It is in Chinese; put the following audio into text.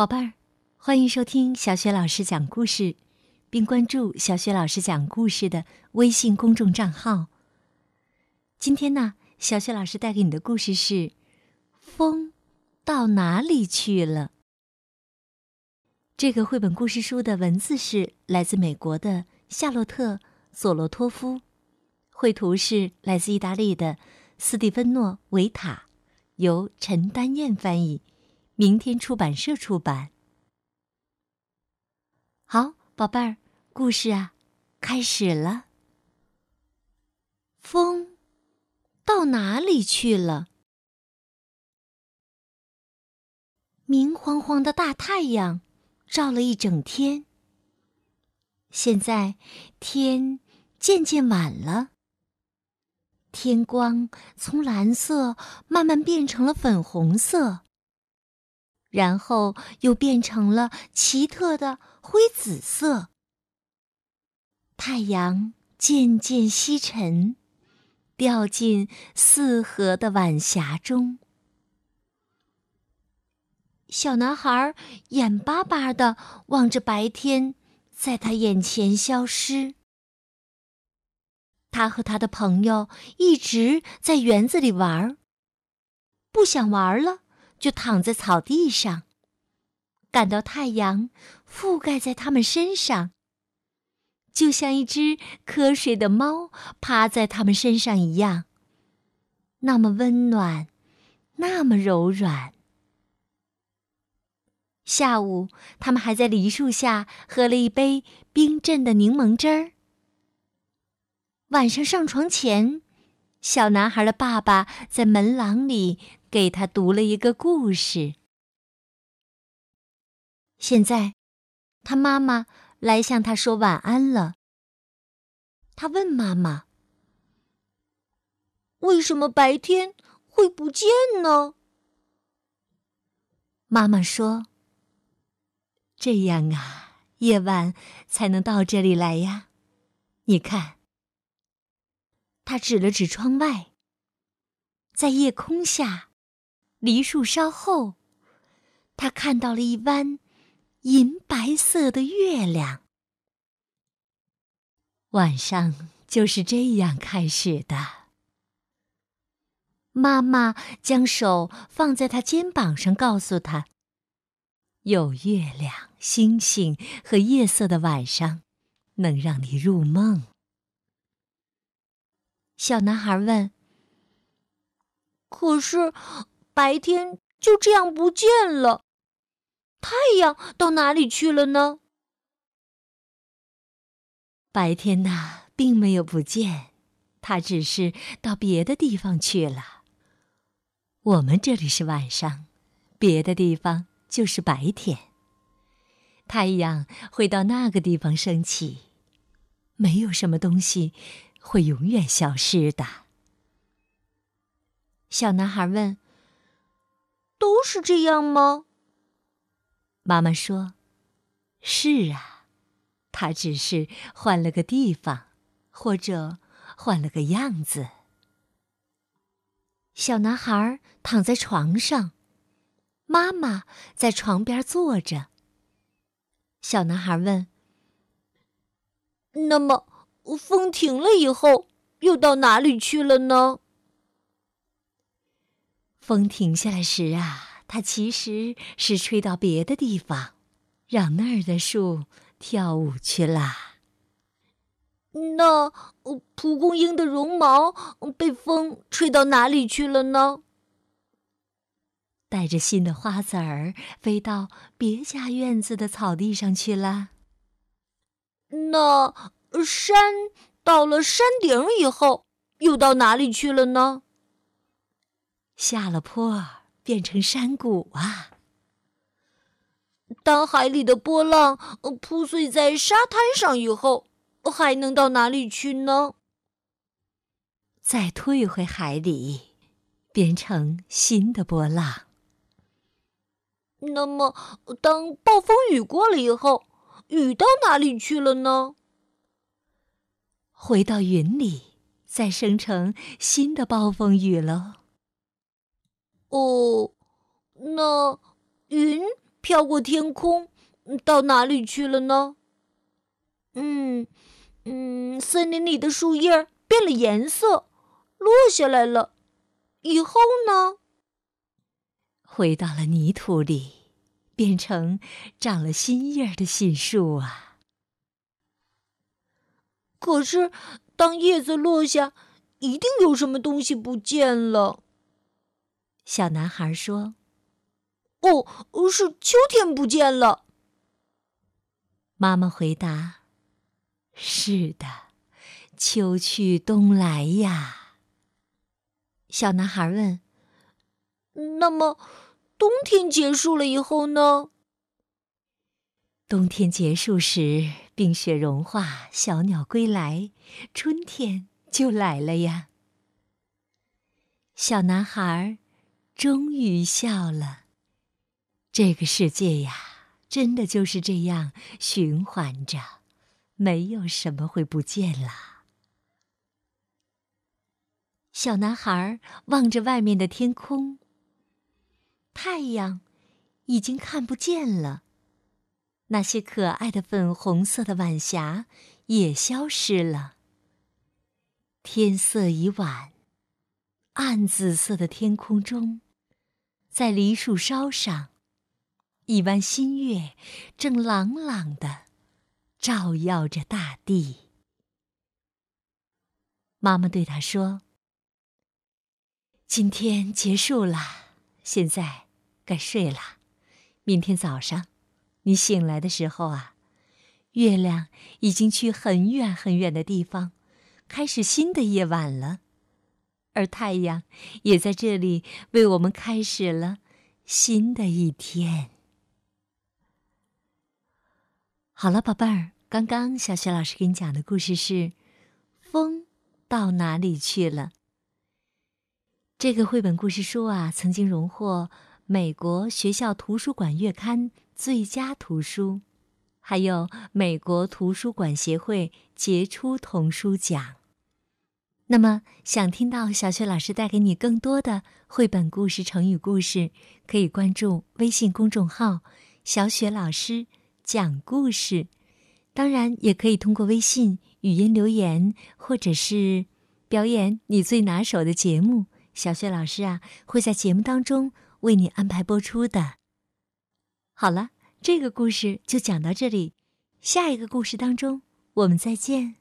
宝贝儿，欢迎收听小雪老师讲故事，并关注小雪老师讲故事的微信公众账号。今天呢，小雪老师带给你的故事是《风到哪里去了》。这个绘本故事书的文字是来自美国的夏洛特·索罗托夫，绘图是来自意大利的斯蒂芬诺·维塔，由陈丹燕翻译，明天出版社出版。好，宝贝儿，故事啊，开始了。风到哪里去了？明晃晃的大太阳。照了一整天。现在天渐渐晚了，天光从蓝色慢慢变成了粉红色，然后又变成了奇特的灰紫色。太阳渐渐西沉，掉进四合的晚霞中。小男孩眼巴巴的望着白天在他眼前消失。他和他的朋友一直在园子里玩不想玩了就躺在草地上，感到太阳覆盖在他们身上，就像一只瞌睡的猫趴在他们身上一样，那么温暖，那么柔软。下午，他们还在梨树下喝了一杯冰镇的柠檬汁儿。晚上上床前，小男孩的爸爸在门廊里给他读了一个故事。现在，他妈妈来向他说晚安了。他问妈妈：“为什么白天会不见呢？”妈妈说。这样啊，夜晚才能到这里来呀。你看，他指了指窗外，在夜空下，梨树梢后，他看到了一弯银白色的月亮。晚上就是这样开始的。妈妈将手放在他肩膀上，告诉他。有月亮、星星和夜色的晚上，能让你入梦。小男孩问：“可是白天就这样不见了，太阳到哪里去了呢？”白天呐，并没有不见，它只是到别的地方去了。我们这里是晚上，别的地方。就是白天，太阳会到那个地方升起，没有什么东西会永远消失的。小男孩问：“都是这样吗？”妈妈说：“是啊，他只是换了个地方，或者换了个样子。”小男孩躺在床上。妈妈在床边坐着。小男孩问：“那么，风停了以后，又到哪里去了呢？”风停下来时啊，它其实是吹到别的地方，让那儿的树跳舞去啦。那蒲公英的绒毛被风吹到哪里去了呢？带着新的花籽儿飞到别家院子的草地上去了。那山到了山顶以后，又到哪里去了呢？下了坡变成山谷啊！当海里的波浪铺碎在沙滩上以后，还能到哪里去呢？再退回海里，变成新的波浪。那么，当暴风雨过了以后，雨到哪里去了呢？回到云里，再生成新的暴风雨了。哦，那云飘过天空，到哪里去了呢？嗯嗯，森林里的树叶变了颜色，落下来了。以后呢？回到了泥土里，变成长了新叶的新树啊。可是，当叶子落下，一定有什么东西不见了。小男孩说：“哦，是秋天不见了。”妈妈回答：“是的，秋去冬来呀。”小男孩问：“那么，冬天结束了以后呢？”冬天结束时，冰雪融化，小鸟归来，春天就来了呀。小男孩终于笑了。这个世界呀，真的就是这样循环着，没有什么会不见了。小男孩望着外面的天空，太阳已经看不见了。那些可爱的粉红色的晚霞也消失了。天色已晚，暗紫色的天空中，在梨树梢上，一弯新月正朗朗的照耀着大地。妈妈对他说：“今天结束了，现在该睡了。明天早上。”你醒来的时候啊，月亮已经去很远很远的地方，开始新的夜晚了，而太阳也在这里为我们开始了新的一天。好了，宝贝儿，刚刚小雪老师给你讲的故事是《风到哪里去了》。这个绘本故事书啊，曾经荣获美国学校图书馆月刊。最佳图书，还有美国图书馆协会杰出童书奖。那么，想听到小雪老师带给你更多的绘本故事、成语故事，可以关注微信公众号“小雪老师讲故事”。当然，也可以通过微信语音留言，或者是表演你最拿手的节目，小雪老师啊会在节目当中为你安排播出的。好了，这个故事就讲到这里，下一个故事当中，我们再见。